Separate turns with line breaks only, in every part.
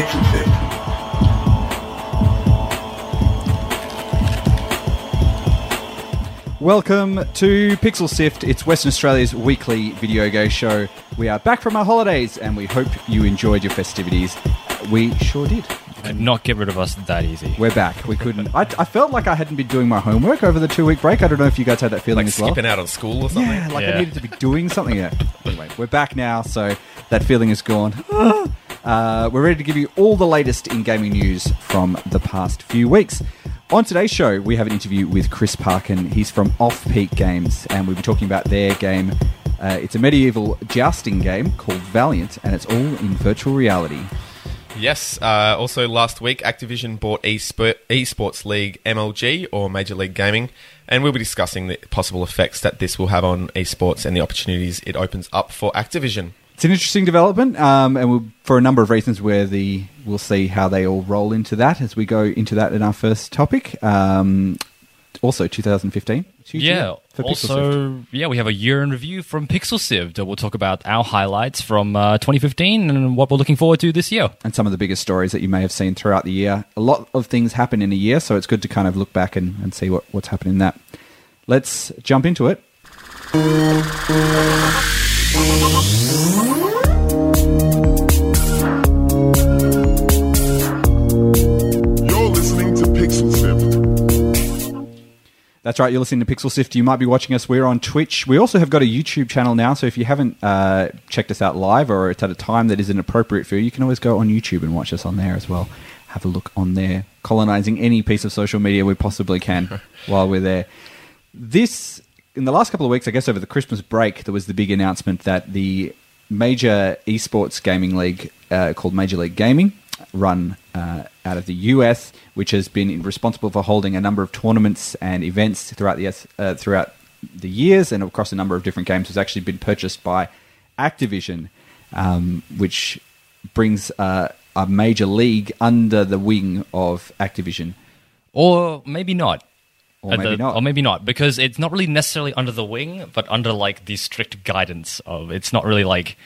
Pixel Fit.
Welcome to Pixel Sift. It's Western Australia's weekly video game show. We are back from our holidays and we hope you enjoyed your festivities. We sure did.
Could not get rid of us that easy.
We're back. We couldn't. I, I felt like I hadn't been doing my homework over the two week break. I don't know if you guys had that feeling
Like
as well.
skipping out on school or something.
Yeah, like I needed to be doing something. Yeah. Anyway, we're back now, so that feeling is gone. Ah, Uh, we're ready to give you all the latest in gaming news from the past few weeks. On today's show, we have an interview with Chris Parkin. He's from Off Peak Games, and we'll be talking about their game. Uh, it's a medieval jousting game called Valiant, and it's all in virtual reality.
Yes. Uh, also, last week, Activision bought eSport, eSports League MLG or Major League Gaming, and we'll be discussing the possible effects that this will have on esports and the opportunities it opens up for Activision.
It's an interesting development, um, and we'll, for a number of reasons, where the we'll see how they all roll into that as we go into that in our first topic. Um, also, 2015. It's a huge
Yeah.
year for Pixel
Also, yeah, we have a year in review from Pixel Sieved. We'll talk about our highlights from uh, 2015 and what we're looking forward to this year.
and some of the biggest stories that you may have seen throughout the year. A lot of things happen in a year, so it's good to kind of look back and, and see what, what's happening in that. Let's jump into it.
You're listening to Pixel Sift.
That's right, you're listening to Pixel Sift. You might be watching us. We're on Twitch. We also have got a YouTube channel now, so if you haven't uh, checked us out live or it's at a time that isn't appropriate for you, you can always go on YouTube and watch us on there as well. Have a look on there, colonizing any piece of social media we possibly can while we're there. This, in the last couple of weeks, I guess over the Christmas break, there was the big announcement that the major esports gaming league uh, called Major League Gaming, run uh, out of the US, which has been responsible for holding a number of tournaments and events throughout the uh, throughout the years and across a number of different games, has actually been purchased by Activision, um, which brings uh, a major league under the wing of Activision.
Or maybe not.
Or maybe
the-
not.
Or maybe not, because it's not really necessarily under the wing, but under like the strict guidance of. It's not really like.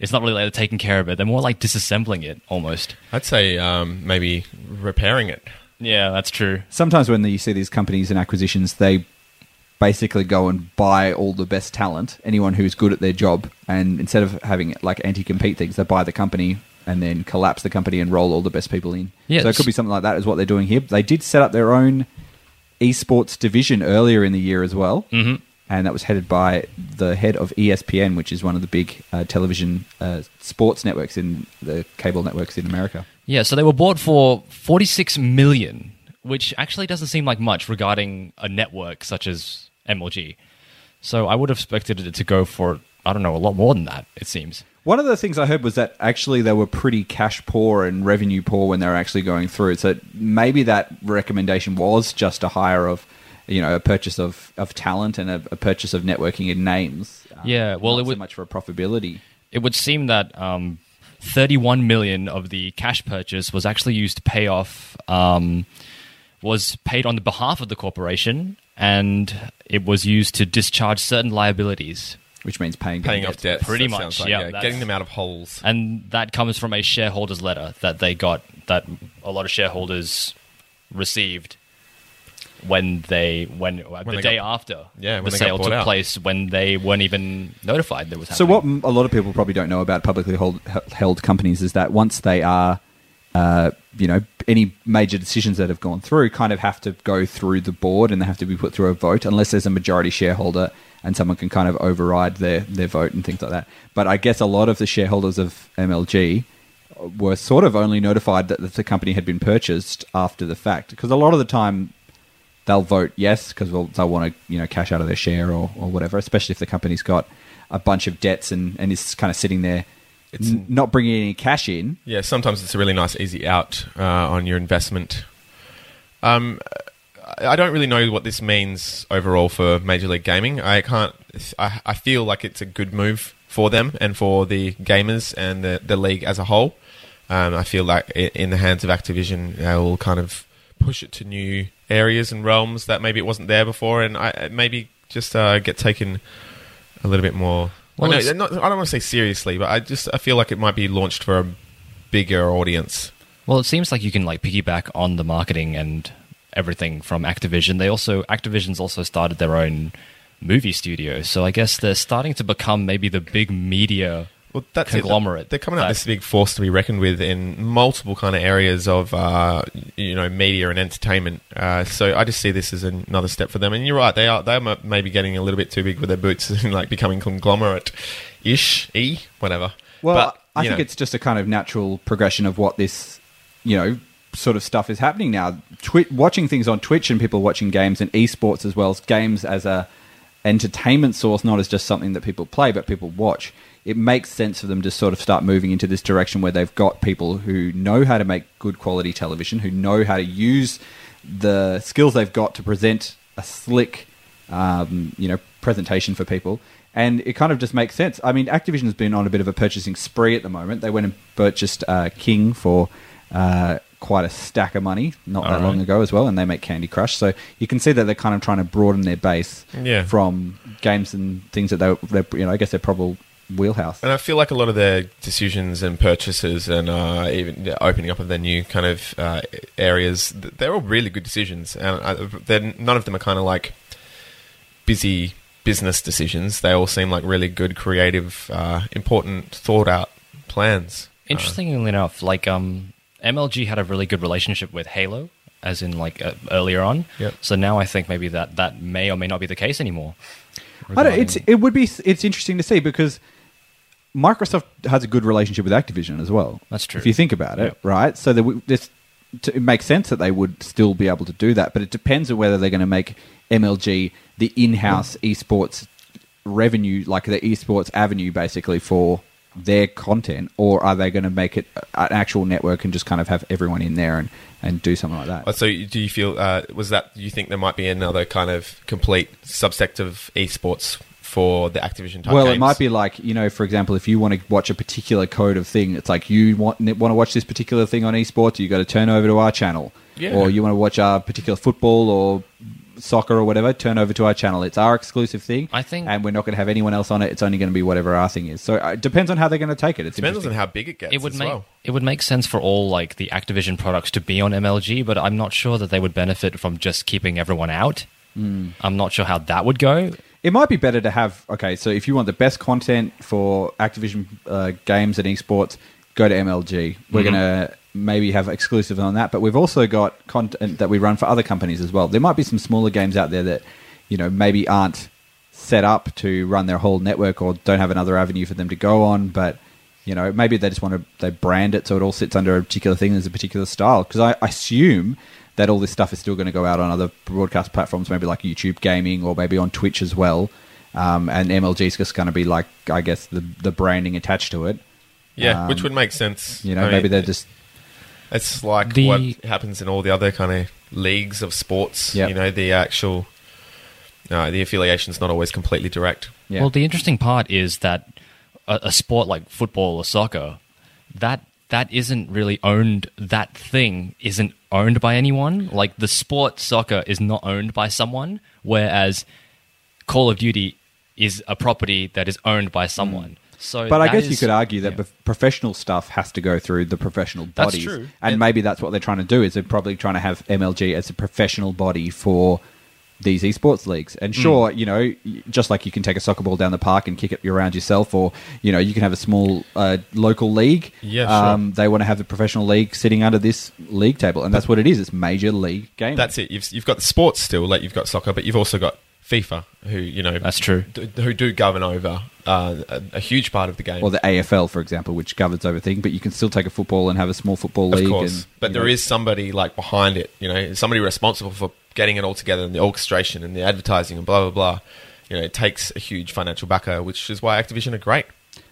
It's not really like they're taking care of it. They're more like disassembling it almost.
I'd say um, maybe repairing it.
Yeah, that's true.
Sometimes when you see these companies and acquisitions, they basically go and buy all the best talent, anyone who's good at their job, and instead of having like anti-compete things, they buy the company and then collapse the company and roll all the best people in.
Yeah,
so it could be something like that is what they're doing here. They did set up their own esports division earlier in the year as well.
Mhm.
And that was headed by the head of ESPN, which is one of the big uh, television uh, sports networks in the cable networks in America.
Yeah, so they were bought for 46 million, which actually doesn't seem like much regarding a network such as MLG. So I would have expected it to go for I don't know, a lot more than that, it seems.
One of the things I heard was that actually they were pretty cash poor and revenue poor when they were actually going through. So maybe that recommendation was just a hire of, you know, a purchase of, of talent and a, a purchase of networking in names. Uh,
Yeah, well, it
so
would-
much for a profitability.
It would seem that um, 31 million of the cash purchase was actually used to pay off um, was paid on the behalf of the corporation and it was used to discharge certain liabilities.
Which means paying
Paying off
debt.
Pretty
that
much,
like,
yeah,
yeah. Getting them out of holes.
And that comes from a shareholders letter that they got that a lot of shareholders received when they when, the
they
day
got-
after
Yeah, when
the sale took
out.
place when they weren't even notified there was happening.
So what a lot of people probably don't know about publicly hold, held companies is that once they are uh, you know, any major decisions that have gone through kind of have to go through the board and they have to be put through a vote unless there's a majority shareholder and someone can kind of override their, their vote and things like that. But I guess a lot of the shareholders of MLG were sort of only notified that the company had been purchased after the fact because a lot of the time they'll vote yes because they'll, want to you know cash out of their share or, or whatever especially if the company's got a bunch of debts and, and is kind of sitting there
It's-
n- not bringing any cash in
Yeah, sometimes it's a really nice, easy out uh, on your investment. Um, I I don't really know what this means overall for Major League Gaming. I can't. I, I feel like it's a good move for them and for the gamers and the, the league as a whole. Um, I feel like i- in the hands of Activision, they'll kind of push it to new areas and realms that maybe it wasn't there before, and I maybe just uh, get taken a little bit more.
Well, it's-
not, I don't want to say seriously, but I just I feel like it might be launched for a bigger audience.
Well, it seems like you can like piggyback on the marketing and everything from Activision. They also Activision's also started their own movie studio, so I guess they're starting to become maybe the big media
Well, that's it.
conglomerate.
They're coming out
that-
this big force to be reckoned with in multiple kind of areas of uh, you know media and entertainment. Uh, so I just see this as another step for them. And you're right, they are they are maybe getting a little bit too big with their boots and like becoming conglomerate ish, e whatever.
Well,
But,
I think
know,
it's just a kind of natural progression of what this, you know, sort of stuff is happening now. Twi- watching things on Twitch and people watching games and esports as well as games as a entertainment source, not as just something that people play, but people watch. It makes sense for them to sort of start moving into this direction where they've got people who know how to make good quality television, who know how to use the skills they've got to present a slick, um, you know, presentation for people. And it kind of just makes sense. I mean, Activision's been on a bit of a purchasing spree at the moment. They went and purchased uh, King for uh, quite a stack of money not that
All
long ago as well, and they make Candy Crush. So you can see that they're kind of trying to broaden their base
Yeah.
from games and things that they, they're, you know, I guess they're probably wheelhouse.
And I feel like a lot of their decisions and purchases and uh, even the opening up of their new kind of uh, areas, th- they're all really good decisions. And uh, they're, none of them are kind of like busy business decisions. They all seem like really good, creative, uh, important, thought out plans.
Interestingly enough, like um, MLG had a really good relationship with Halo, as in like uh, earlier on.
Yep.
So now I think maybe that that may or may not be the case anymore.
I don't, it's it would be it's interesting to see because Microsoft has a good relationship with Activision as well.
That's true.
If you think about it,
Yep.
right? So that this it makes sense that they would still be able to do that, but it depends on whether they're going to make MLG the in-house esports revenue, like the esports avenue, basically for their content, or are they going to make it an actual network and just kind of have everyone in there and, and do something like that?
Uh, So, do you feel uh, was that? Do you think there might be another kind of complete subsect of esports for the Activision type
Well,
games?
it might be like you know, for example, if you want to watch a particular code of thing, it's like you want want to watch this particular thing on esports, you got to turn over to our channel,
Yeah.
or you want to watch our particular football or soccer or whatever, turn over to our channel. It's our exclusive thing.
I think-
and we're not going to have anyone else on it. It's only going to be whatever our thing is. So uh, it depends on how they're going to take it. It's
Depends on
interesting.
how big it gets.
it would
as
make
well.
it would make sense for all like the Activision products to be on MLG, but I'm not sure that they would benefit from just keeping everyone out.
Hmm.
I'm not sure how that would go.
It might be better to have. Okay, so if you want the best content for Activision uh, games and esports, go to MLG. We're going to maybe have exclusive on that, but we've also got content that we run for other companies as well. There might be some smaller games out there that you know maybe aren't set up to run their whole network or don't have another avenue for them to go on, but you know maybe they just want to they brand it so it all sits under a particular thing as a particular style. Because I, I assume that all this stuff is still going to go out on other broadcast platforms, maybe like YouTube Gaming or maybe on Twitch as well. Um, and MLG is just going to be like, I guess, the the branding attached to it.
Yeah,
Um,
which would make sense.
You know,
I mean,
maybe they're just
It's like
The-
what happens in all the other kind of leagues of sports.
Yep.
You know, the actual, no, the affiliation's not always completely direct.
yeah.
Well, the interesting part is that a, a sport like football or soccer, that that isn't really owned. That thing isn't owned by anyone. Like the sport soccer is not owned by someone, whereas Call of Duty is a property that is owned by someone. Mm.
So. But I guess you could argue that
yeah.
professional stuff has to go through the professional
That's
bodies,
true.
and maybe that's what they're trying to do. Is they're probably trying to have MLG as a professional body for these esports leagues. And
Hmm.
sure, you know, just like you can take a soccer ball down the park and kick it around yourself, or you know, you can have a small uh, local league.
Yeah, sure.
um, they want to have the professional league sitting under this league table, and that's what it is. It's major league game.
That's it. You've, you've got the sports still, like you've got soccer, but you've also got FIFA, who you know
That's true.
d- who do govern over uh, a, a huge part of the game.
or the AFL, for example, which governs over everything. But you can still take a football and have a small football
of
league.
course,
and,
but
you
there
know,
is somebody like behind it. You know, somebody responsible for getting it all together and the orchestration and the advertising and blah blah blah. You know, it takes a huge financial backer, which is why Activision are great.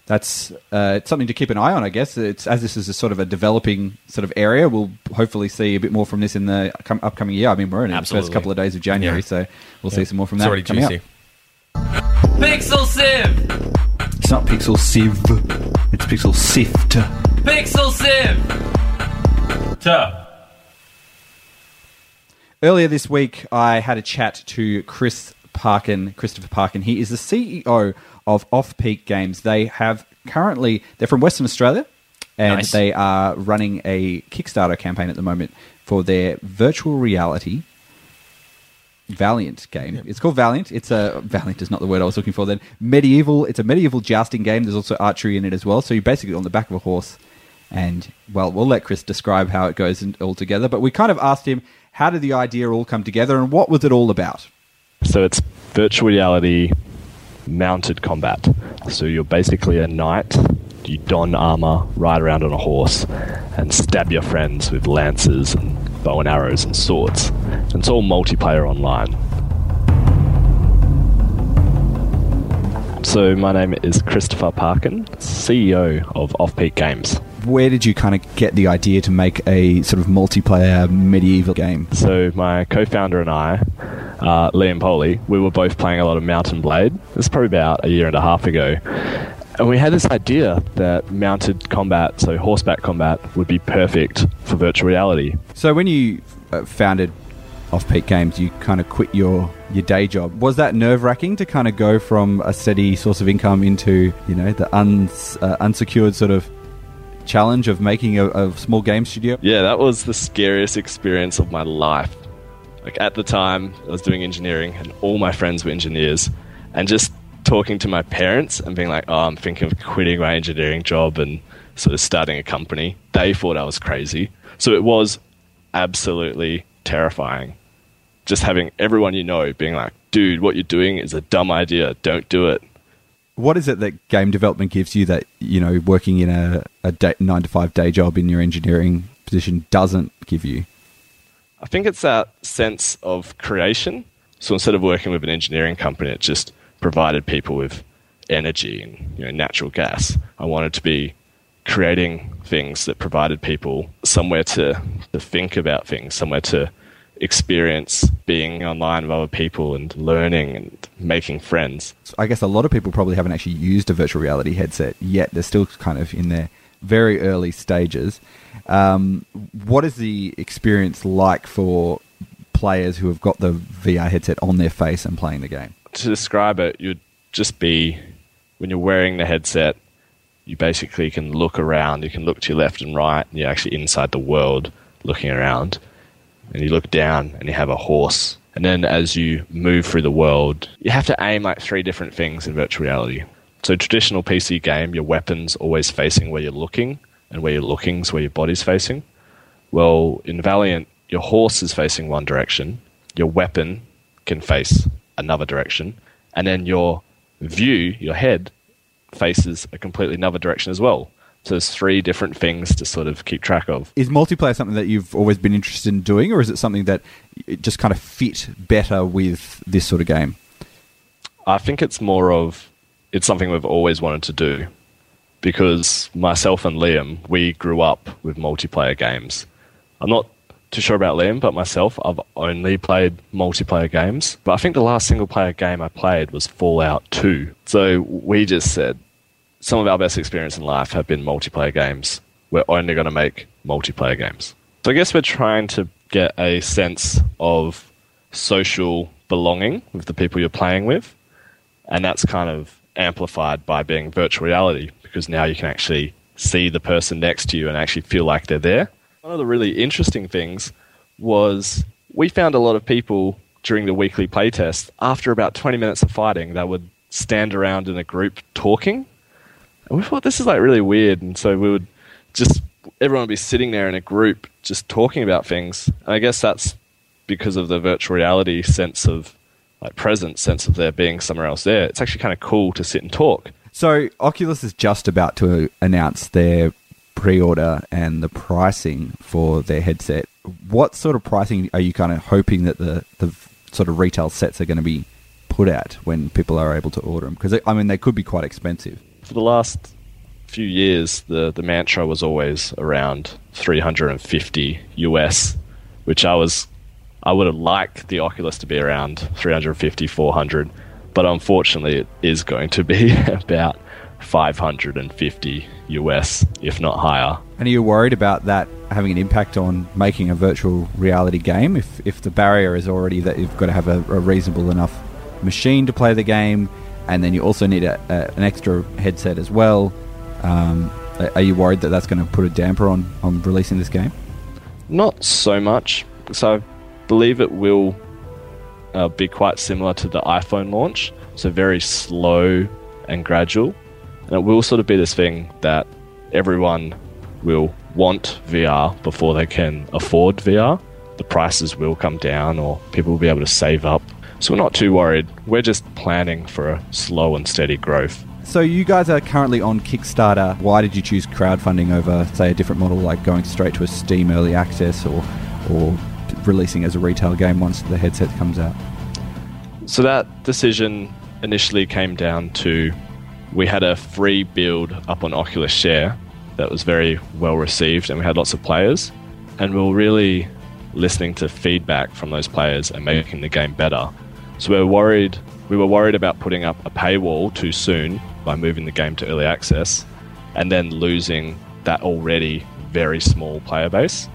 That's uh, it's something to keep an eye on. I guess it's as this is a sort of a developing sort of area. We'll hopefully see a bit more from this in the com- upcoming year. I mean, we're in the first couple of days of January,
Yeah.
so we'll see some more from
It's
that.
already
coming up.
juicy.
Pixel Sieve!
It's not Pixel Sieve, it's Pixel Sift.
Pixel Sieve! Tuh.
Earlier this week, I had a chat to Chris Parkin, Christopher Parkin. He is the CEO of Off Peak Games. They have currently they're from Western Australia, and
Nice.
they are running a Kickstarter campaign at the moment for their virtual reality Valiant game. It's called Valiant. It's a Valiant is not the word I was looking for. Then medieval. It's a medieval jousting game. There's also archery in it as well. So you're basically on the back of a horse, and well, we'll let Chris describe how it goes all together. But we kind of asked him how did the idea all come together and what was it all about.
So it's virtual reality mounted combat. So you're basically a knight. You don armor, ride around on a horse, and stab your friends with lances and bow and arrows and swords. And it's all multiplayer online. So my name is Christopher Parkin, CEO of Off Peak Games.
Where did you kind of get the idea to make a sort of multiplayer medieval game?
So my co-founder and I, uh, Liam Poley, we were both playing a lot of Mount & Blade. Is probably about a year and a half ago. And we had this idea that mounted combat, so horseback combat, would be perfect for virtual reality.
So when you uh, founded Off Peak Games, you kind of quit your your day job. Was that nerve wracking to kind of go from a steady source of income into you know the uns, uh, unsecured sort of challenge of making a, a small game studio?
Yeah, that was the scariest experience of my life. Like at the time, I was doing engineering, and all my friends were engineers, and just talking to my parents and being like, "Oh, I'm thinking of quitting my engineering job and sort of starting a company." They thought I was crazy, so it was absolutely terrifying. Just having everyone you know being like, "Dude, what you're doing is a dumb idea. Don't do it."
What is it that game development gives you that you know working in a, a day, nine to five day job in your engineering position doesn't give you?
I think it's that sense of creation. So instead of working with an engineering company that just provided people with energy and you know, natural gas, I wanted to be creating things that provided people somewhere to, to think about things, somewhere to experience being online with other people and learning and making friends.
I guess a lot of people probably haven't actually used a virtual reality headset yet. They're still kind of in their very early stages. Um, what is the experience like for players who have got the VR headset on their face and playing the game?
to describe it, you'd just be when you're wearing the headset, you basically can look around, you can look to your left and right, and you're actually inside the world looking around. And you look down and you have a horse. And then as you move through the world, you have to aim like three different things in virtual reality. So, traditional PC game, your weapon's always facing where you're looking, and where you're looking is where your body's facing. Well, in Valiant, your horse is facing one direction, your weapon can face another direction, and then your view, your head, faces a completely another direction as well. So there's three different things to sort of keep track of.
Is multiplayer something that you've always been interested in doing, or is it something that it just kind of fit better with this sort of game?
I think it's more of it's something we've always wanted to do because myself and Liam, we grew up with multiplayer games. I'm not too sure about Liam, but myself, I've only played multiplayer games. But I think the last single player game I played was Fallout 2. So we just said some of our best experience in life have been multiplayer games. We're only going to make multiplayer games. So I guess we're trying to get a sense of social belonging with the people you're playing with and that's kind of amplified by being virtual reality because now you can actually see the person next to you and actually feel like they're there. One of the really interesting things was we found a lot of people during the weekly playtest, after about 20 minutes of fighting, they would stand around in a group talking. And we thought this is like really weird. And so we would just, everyone would be sitting there in a group just talking about things. And I guess that's because of the virtual reality sense of like present sense of there being somewhere else there. It's actually kind of cool to sit and talk.
So Oculus is just about to announce their pre-order and the pricing for their headset. What sort of pricing are you kind of hoping that the the sort of retail sets are going to be put at when people are able to order them? Because I mean, they could be quite expensive.
For the last few years, the, the mantra was always around 350 US, which I was I would have liked the Oculus to be around 350, 400, but unfortunately, it is going to be about 550 US, if not higher.
And are you worried about that having an impact on making a virtual reality game? If if the barrier is already that you've got to have a, a reasonable enough machine to play the game, and then you also need a, a, an extra headset as well. Um, are you worried that that's going to put a damper on, on releasing this game?
Not so much. So I believe it will uh, be quite similar to the iPhone launch. So very slow and gradual. And it will sort of be this thing that everyone will want VR before they can afford VR. The prices will come down or people will be able to save up. So we're not too worried. We're just planning for a slow and steady growth.
So you guys are currently on Kickstarter. Why did you choose crowdfunding over, say, a different model like going straight to a Steam early access or or releasing as a retail game once the headset comes out?
So that decision initially came down to we had a free build up on Oculus Share that was very well received and we had lots of players. And we were really listening to feedback from those players and making the game better. So we were worried we were worried about putting up a paywall too soon by moving the game to early access and then losing that already very small player base.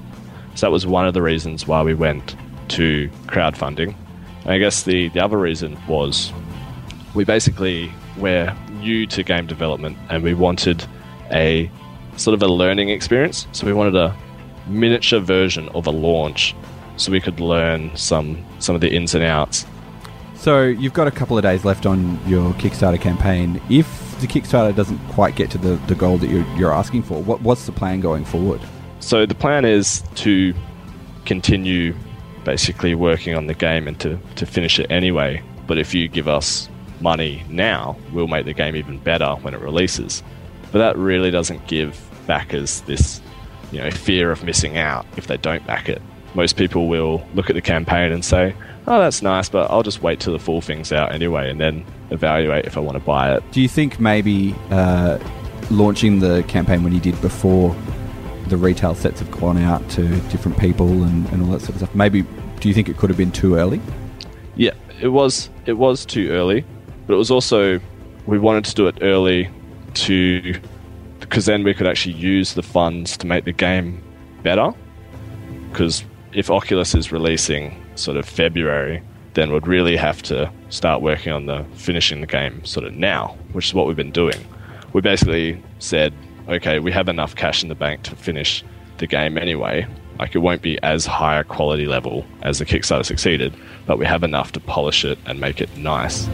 So that was one of the reasons why we went to crowdfunding. And I guess the, the other reason was we basically we're new to game development and we wanted a sort of a learning experience. So we wanted a miniature version of a launch so we could learn some some of the ins and outs.
So you've got a couple of days left on your Kickstarter campaign. If the Kickstarter doesn't quite get to the, the goal that you're, you're asking for, what, what's the plan going forward?
So the plan is to continue basically working on the game and to, to finish it anyway. But if you give us money now, we'll make the game even better when it releases. But that really doesn't give backers this, you know, fear of missing out if they don't back it. Most people will look at the campaign and say, "Oh, that's nice, but I'll just wait till the full thing's out anyway, and then evaluate if I want to buy it."
Do you think maybe uh, launching the campaign when you did before the retail sets have gone out to different people and, and all that sort of stuff, maybe do you think it could have been too early?
Yeah, it was. It was too early, but it was also we wanted to do it early to because then we could actually use the funds to make the game better. Because if Oculus is releasing sort of February, then we'd really have to start working on the finishing the game sort of now, which is what we've been doing. We basically said, okay, we have enough cash in the bank to finish the game anyway. Like it won't be as high a quality level as the Kickstarter succeeded, but we have enough to polish it and make it nice.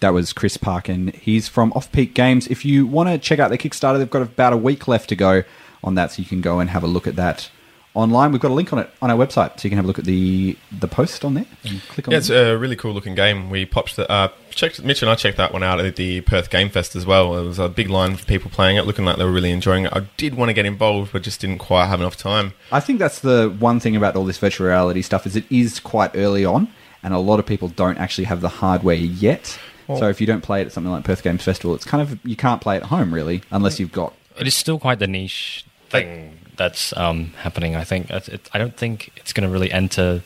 That was Chris Parkin. He's from Off Peak Games. If you want to check out their Kickstarter, they've got about a week left to go on that, so you can go and have a look at that online. We've got a link on it on our website, so you can have a look at the the post on there and click on
Yeah,
it.
it's a really cool looking game. We popped the, uh, checked, Mitch and I checked that one out at the Perth Game Fest as well. There was a big line of people playing it, looking like they were really enjoying it. I did want to get involved, but just didn't quite have enough time.
I think that's the one thing about all this virtual reality stuff is it is quite early on, and a lot of people don't actually have the hardware yet. so if you don't play it at something like Perth Games Festival, it's kind of you can't play it at home really unless you've got.
It is still quite the niche thing that's um, happening. I think it, I don't think it's going to really enter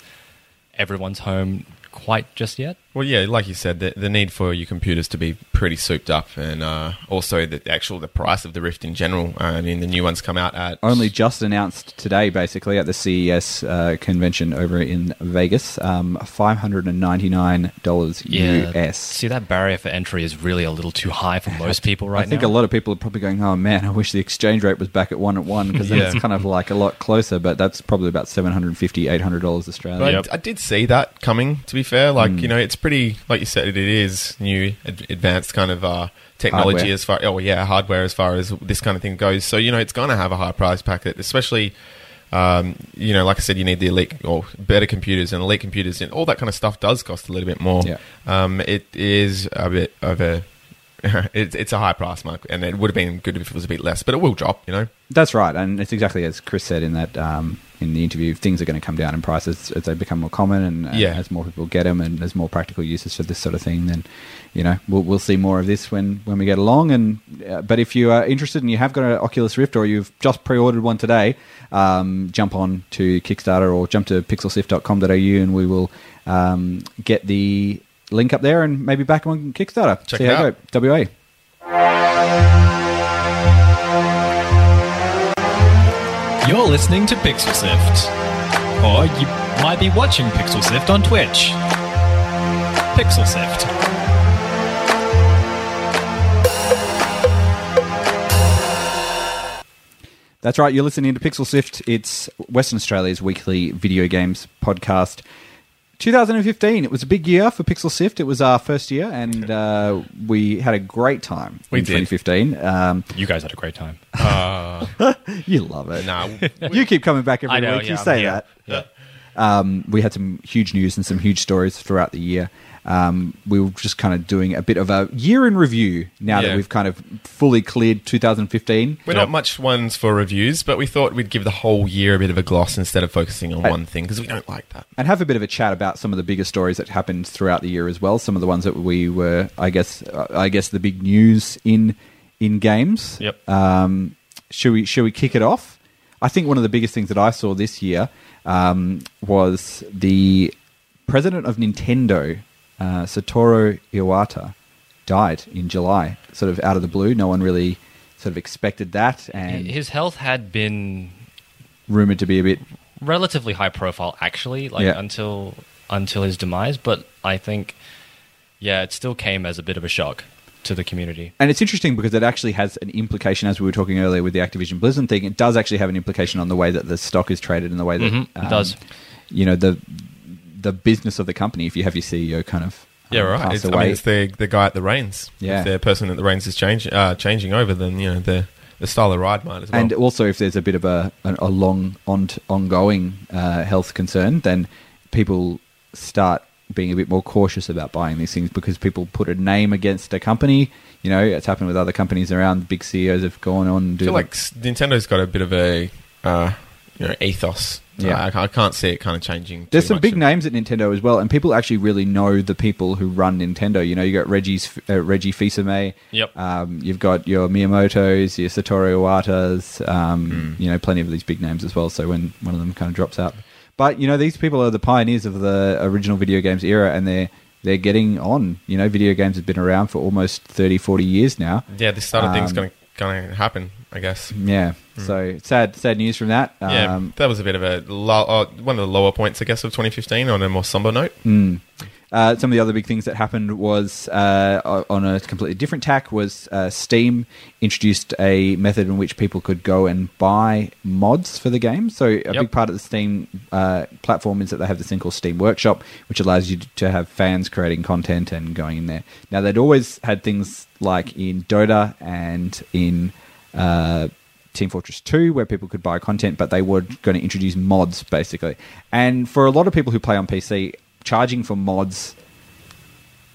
everyone's home quite just yet.
Well, yeah, like you said, the, the need for your computers to be pretty souped up, and uh, also the actual the price of the Rift in general. Uh, I mean, the new ones come out at
Only just announced today, basically, at the CES uh, convention over in Vegas. Um, $599 US.
See, that barrier for entry is really a little too high for most people right
I think
now.
a lot of people are probably going, "Oh man, I wish the exchange rate was back at one at one because then
Yeah.
it's kind of like a lot closer." But that's probably about seven hundred fifty, eight hundred dollars Australian.
But
Yep.
I, I did see that coming. To be fair, like
Hmm.
you know, it's pretty. Like you said, it is new, ad- advanced kind of uh, technology
Hardware.
as far. Oh yeah, hardware as far as this kind of thing goes. So you know, it's going to have a high price packet, especially. Um, you know, like I said, you need the elite or better computers and elite computers, and all that kind of stuff does cost a little bit more.
Yeah.
Um, it is a bit of a. it, it's a high price mark, and it would have been good if it was a bit less, but it will drop. You know.
That's right, and it's exactly as Chris said in that um, in the interview. Things are going to come down in price as, as they become more common, and, and
Yeah.
as more people get them, and there's more practical uses for this sort of thing. Then, you know, we'll, we'll see more of this when, when we get along. And uh, but if you are interested and you have got an Oculus Rift or you've just pre-ordered one today, um, jump on to Kickstarter or jump to pixelsift.com.au, and we will um, get the link up there and maybe back on Kickstarter.
Check
see
it out.
WA.
You're listening to Pixel Sift. Or you might be watching Pixel Sift on Twitch. Pixel Sift.
That's right. You're listening to Pixel Sift. It's Western Australia's weekly video games podcast. 2015. It was a big year for Pixel Sift. It was our first year, and uh, we had a great time
We
in
did.
2015. Um,
you guys had a great time.
you love it.
Nah,
You keep coming back every
I know,
week.
yeah,
you
I'm
say
here.
that. Um, we had some huge news and some huge stories throughout the year. Um, we were just kind of doing a bit of a year in review now that we've kind of fully cleared 2015.
We're not much ones for reviews, but we thought we'd give the whole year a bit of a gloss instead of focusing on
Hey.
one thing because we don't like that.
and have a bit of a chat about some of the bigger stories that happened throughout the year as well. Some of the ones that we were, I guess, uh, I guess the big news in in games.
Yep.
Um, should we should we kick it off? I think one of the biggest things that I saw this year um, was the president of Nintendo, uh, Satoru Iwata, died in July, sort of out of the blue. No one really sort of expected that, and
His health had been
rumored to be a bit
relatively high profile, actually, like
Yeah.
until until his demise. But I think, yeah, it still came as a bit of a shock to the community.
And it's interesting because it actually has an implication, as we were talking earlier with the Activision Blizzard thing. It does actually have an implication on the way that the stock is traded and the way that
Mhm, it does.
You know the the business of the company. If you have your CEO kind of
Yeah,
um,
right. It's, I mean, it's the the guy at the reins.
Yeah.
If the person at the reins is change, uh, changing over, then you know the the style of ride might as well.
and also if there's a bit of a a, a long on, ongoing uh, health concern, then people start being a bit more cautious about buying these things because people put a name against a company. You know, it's happened with other companies around. Big CEOs have gone on and
I
do
feel like s- Nintendo's got a bit of a uh, you know ethos.
Yeah.
I, I can't see it kind of changing.
There's
too
some
much.
big names at Nintendo as well, and people actually really know the people who run Nintendo. You know, you got Reggie's uh, Reggie Fils-Aimé.
Yep.
Um, you've got your Miyamoto's, your Satoru Iwata's. Um,
Hmm.
You know, plenty of these big names as well. So when one of them kind of drops out, but you know, these people are the pioneers of the original video games era, and they're they're getting on. You know, video games have been around for almost 30, 40 years now.
Yeah, this sort of thing's
Um,
going to going to happen. I guess.
Yeah. So sad, sad news from that.
Yeah,
Um,
that was a bit of a low, uh, one of the lower points, I guess, of 2015 on a more somber note.
Uh, some of the other big things that happened was uh, on a completely different tack was uh, Steam introduced a method in which people could go and buy mods for the game. So a big part of the Steam uh, platform is that they have this thing called Steam Workshop, which allows you to have fans creating content and going in there. Now they'd always had things like in Dota and in uh, Team Fortress 2 where people could buy content, but they were going to introduce mods basically. And for a lot of people who play on PC, charging for mods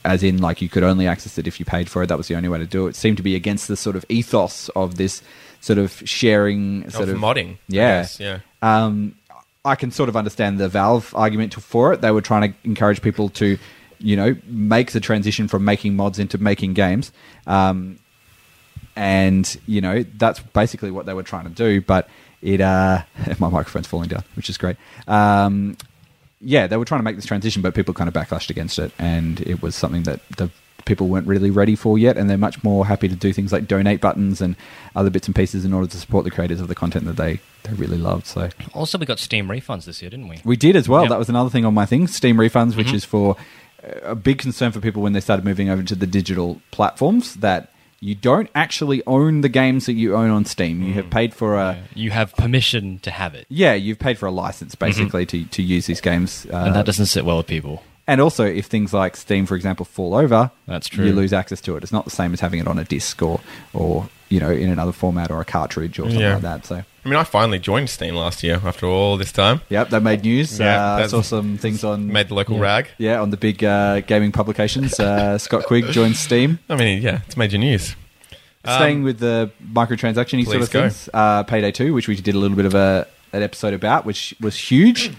as in like you could only access it if you paid for it that was the only way to do it seemed to be against the sort of ethos of this sort of sharing sort
Of
of,
modding,
yeah
guess, yeah.
um, I can sort of understand the Valve argument for it. They were trying to encourage people to, you know, make the transition from making mods into making games. Um, and, you know, that's basically what they were trying to do. But it, uh, my microphone's falling down, which is great. Um, yeah, they were trying to make this transition, but people kind of backlashed against it, and it was something that the people weren't really ready for yet, and they're much more happy to do things like donate buttons and other bits and pieces in order to support the creators of the content that they, they really loved. So
Also, we got Steam refunds this year, didn't we?
we did as well.
Yep.
That was another thing on my thing. Steam refunds, which is for uh, a big concern for people when they started moving over to the digital platforms that you don't actually own the games that you own on Steam. You have paid for a
You have permission to have it,
yeah, you've paid for a license basically to, to use these games. Uh,
and that doesn't sit well with people.
and also, if things like Steam, for example, fall over,
That's true.
You lose access to it. It's not the same as having it on a disc or, or you know, in another format or a cartridge or something
Yeah.
like that. So,
I mean, I finally joined Steam last year after all this time.
yep, that made news.
Yeah,
uh, I saw some things on
Made the local
Yeah.
rag.
yeah on the big uh, gaming publications. Uh, Scott Quigg joins Steam.
I mean, yeah, it's major news.
Staying with the microtransaction sort of things, uh, Payday 2, which we did a little bit of a, an episode about, which was huge.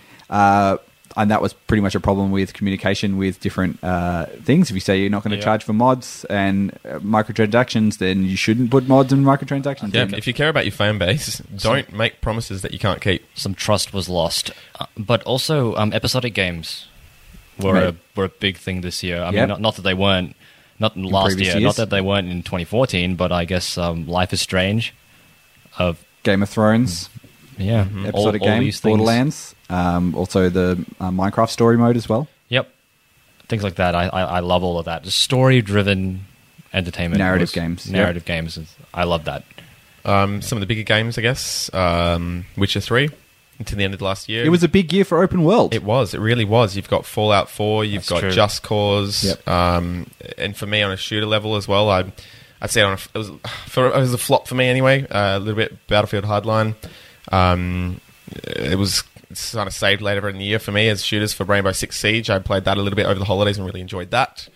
And that was pretty much a problem with communication with different uh, things. If you say you're not going to
Yeah.
charge for mods and uh, microtransactions, then you shouldn't put mods and microtransactions.
Yeah, if you care about your fan base, don't make promises that you can't keep.
Some trust was lost, uh, but also um, episodic games were
Right.
a, were a big thing this year. I
Yep.
mean, not, not that they weren't not in last year,
years.
not that they weren't in 2014, but I guess um, Life is Strange. Of
Game of Thrones,
yeah,
Mm-hmm.
episodic
all
game,
these things.
Borderlands, um, also the uh, Minecraft story mode as well.
Yep, things like that. I I, I love all of that. Just Story driven entertainment,
Narrative
was-
games, yep.
narrative games. is- I love that.
Um, some of the bigger games, I guess. Um, Witcher 3 until the end of last year.
It was a big year for open world.
It was. It really was. You've got Fallout 4. You've
That's
got
true.
Just Cause.
Yep.
Um, and for me, on a shooter level as well, I, I'd say on a, it was for it was a flop for me anyway. Uh, a little bit Battlefield Hardline. Um, it was it's kind of saved later in the year for me as shooters for Rainbow Six Siege. I played that a little bit over the holidays and really enjoyed that.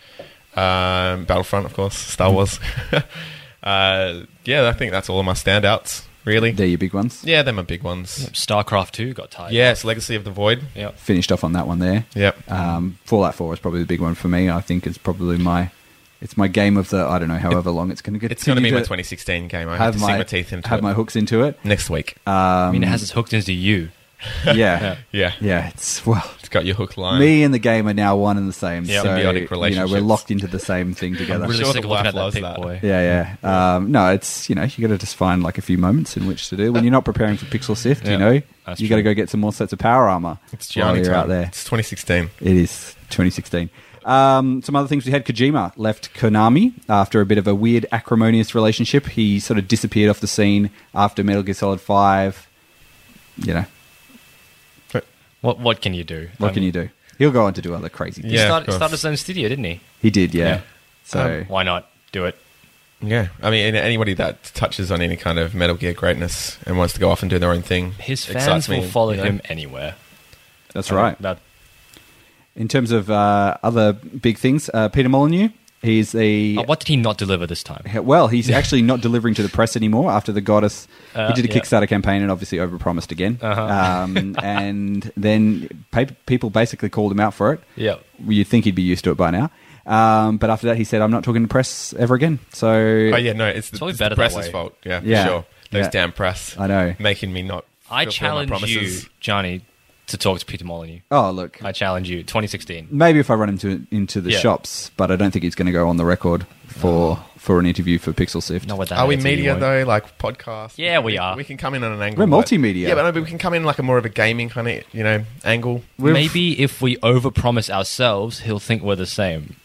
Um, Battlefront, of course, Star Wars. uh, yeah, I think that's all of my standouts. Really.
They're your big ones.
yeah, they're my big ones.
StarCraft 2 got tied.
Yes, Legacy of the Void.
Yep.
Finished off on that one there.
Yep.
Um, Fallout 4 is probably the big one for me. I think it's probably my it's my game of the I don't know however long it's going to get.
It's going to be my 2016 game. I have, to
my
sink my teeth into
have
it
my hooks into it.
next week.
Um,
I mean, it has its hooked into you.
Yeah,
Yeah,
yeah. It's well,
it's got your hook line.
me and the game are now one and the same.
Yeah.
so,
Symbiotic
You know, we're locked into the same thing together.
I'm
Really
sure
sick
the
of looking at that pig
that.
boy.
Yeah, yeah. Um, no, it's you know you got to just find like a few moments in which to do when you're not preparing for Pixel Sift.
Yeah,
you know,
that's
you got to go get some more sets of power armor
It's
while you're
time.
out there.
It's 2016.
It is 2016. Um, some other things we had. Kojima left Konami after a bit of a weird acrimonious relationship. He sort of disappeared off the scene after Metal Gear Solid Five. You know,
What what can you do?
what
I
can you do? He'll go on to do other crazy things.
He
Yeah, of
started,
course.
started his own studio, didn't he?
He did, yeah.
Yeah.
So
Um, why not do it?
Yeah, I mean, anybody that touches on any kind of Metal Gear greatness and wants to go off and do their own thing,
His fans
excites
will follow
you know?
him anywhere.
that's
I
right.
That
In terms of uh, other big things, uh, Peter Molyneux, he's a
Uh, what did he not deliver this time?
Well, he's actually not delivering to the press anymore after the Godus.
Uh,
he did a
yeah.
Kickstarter campaign and obviously overpromised again.
Uh-huh.
Um, and then people basically called him out for it.
Yeah.
You'd think he'd be used to it by now. Um, but after that, he said, I'm not talking to press ever again. So
Oh yeah, no, it's, the,
probably
it's
better
the
that
press's
way.
fault. Yeah,
Yeah.
sure. Those
Yeah.
damn press.
I know.
making me not.
I
fulfill my
challenge you,
promises.
Johnny, to talk to Peter Molyneux.
Oh, look.
I challenge you. 2016.
Maybe if I run him to, into the
Yeah.
shops, but I don't think he's going to go on the record for oh. for an interview for Pixel Sift.
No, with that
Are we
attitude, you
media
won't.
though, like podcast?
Yeah, we are.
We can come in on an angle.
We're
like-
multimedia.
Yeah, but, no, but we can come in like a more of a gaming kind of you know angle.
We've-
Maybe if we overpromise ourselves, he'll think we're the same.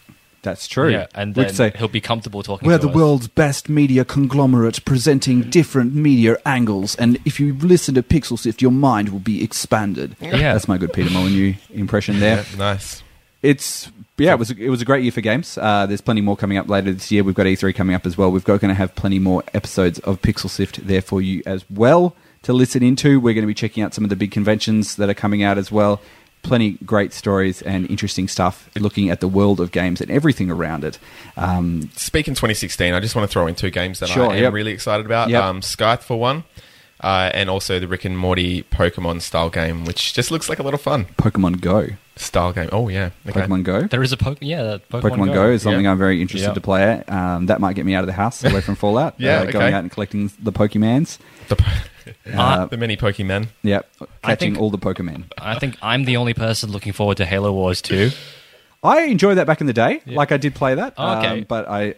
That's true.
Yeah, and
We'd
then
say,
he'll be comfortable talking
We're
to
the
us.
world's best media conglomerate presenting different media angles, and if you listen to Pixel Sift, your mind will be expanded.
Yeah.
That's my good Peter Molyneux impression there.
Yeah, nice.
It's yeah, it was it was a great year for games. Uh, there's plenty more coming up later this year. We've got E3 coming up as well. We've got going to have plenty more episodes of Pixel Sift there for you as well to listen into. We're going to be checking out some of the big conventions that are coming out as well. Plenty great stories and interesting stuff looking at the world of games and everything around it. Um,
Speaking 2016, I just want to throw in two games that
Sure,
I am
yep.
really excited about.
Yep.
Um, Scythe for one, uh, and also the Rick and Morty Pokemon style game, which just looks like a lot of fun.
Pokemon Go.
Style game. Oh yeah, okay.
Pokemon Go.
There is a Pokemon. Yeah, that Pokemon,
Pokemon Go. is something
Yeah.
I'm very interested
Yeah.
to play at. Um, that might get me out of the house away from Fallout.
Yeah,
uh, going out and collecting the Pokemans.
The po-
Uh,
the many Pokemon.
Yep, catching
think-
all the Pokemon.
I think I'm the only person looking forward to Halo Wars 2.
I enjoyed that back in the day. Like I did play that.
Oh, okay.
um, but I,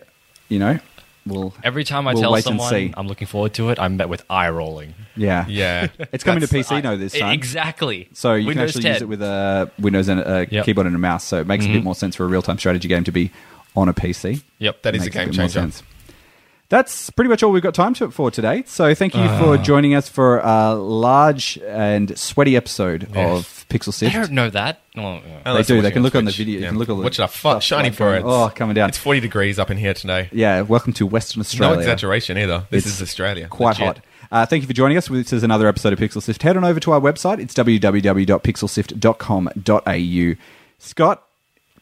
you know, will
Every time I
We'll
tell
wait and
someone
see.
I'm looking forward to it, I'm met with eye rolling.
yeah,
Yeah.
It's coming to
That's-
PC now this
I-
time.
Exactly.
So you
Windows
can actually
10.
use it with a Windows and a
Yep. Mm-hmm.
keyboard and a mouse. So it makes a bit more sense for a real time strategy game to be on a PC.
Yep.
That is a
Makes
game
bit more
changer.
sense. That's pretty much all we've got time to, for today. So thank you
Ah.
for joining us for a large and sweaty episode of Pixel
They
Sift.
don't know that. Oh, yeah.
Unless
do,
you're
they
watching
can look on the
Twitch.
video- you
Yeah.
can look at the
Watch it up,
stuff
shining
like
for it.
oh, coming down.
It's 40 degrees up in here today.
Yeah, welcome to Western Australia.
No exaggeration either. This
It's
is Australia.
Quite
Legit.
hot. Uh, thank you for joining us. This is another episode of Pixel Sift. Head on over to our website. It's www.pixelsift.com.au. Scott,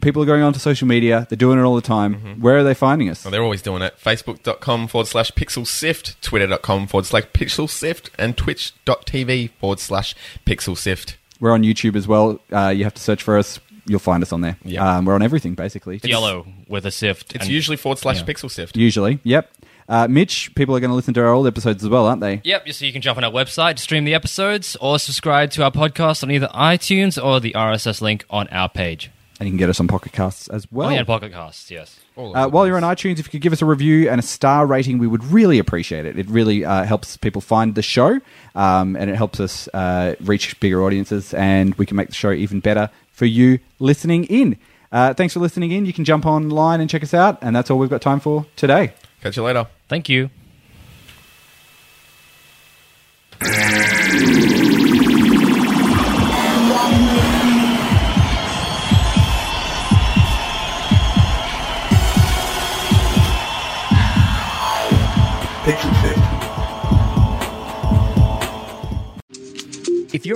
people are going on to social media. They're doing it all the time.
Mm-hmm.
Where are they finding us?
Well, they're always doing it. Facebook.com forward slash pixel sift, Twitter.com forward slash pixel sift, and Twitch.tv forward slash pixel sift.
We're on YouTube as well. Uh, you have to search for us. You'll find us on there.
Yeah.
Um, we're on everything, basically.
It's yellow with a sift.
It's
and-
usually forward slash
yeah.
pixel sift.
Usually. Yep. Uh, Mitch, people are going to listen to our old episodes as well, aren't they?
Yep, so you can jump on our website stream the episodes or subscribe to our podcast on either iTunes or the RSS link on our page.
And you can get us on Pocket Casts as well.
oh, yeah, and Pocket Casts, yes.
Uh, while you're on iTunes, if you could give us a review and a star rating, we would really appreciate it. It really uh, helps people find the show, um, and it helps us uh, reach bigger audiences, and we can make the show even better for you listening in. Uh, thanks for listening in. You can jump online and check us out, and that's all we've got time for today.
Catch you later.
Thank you.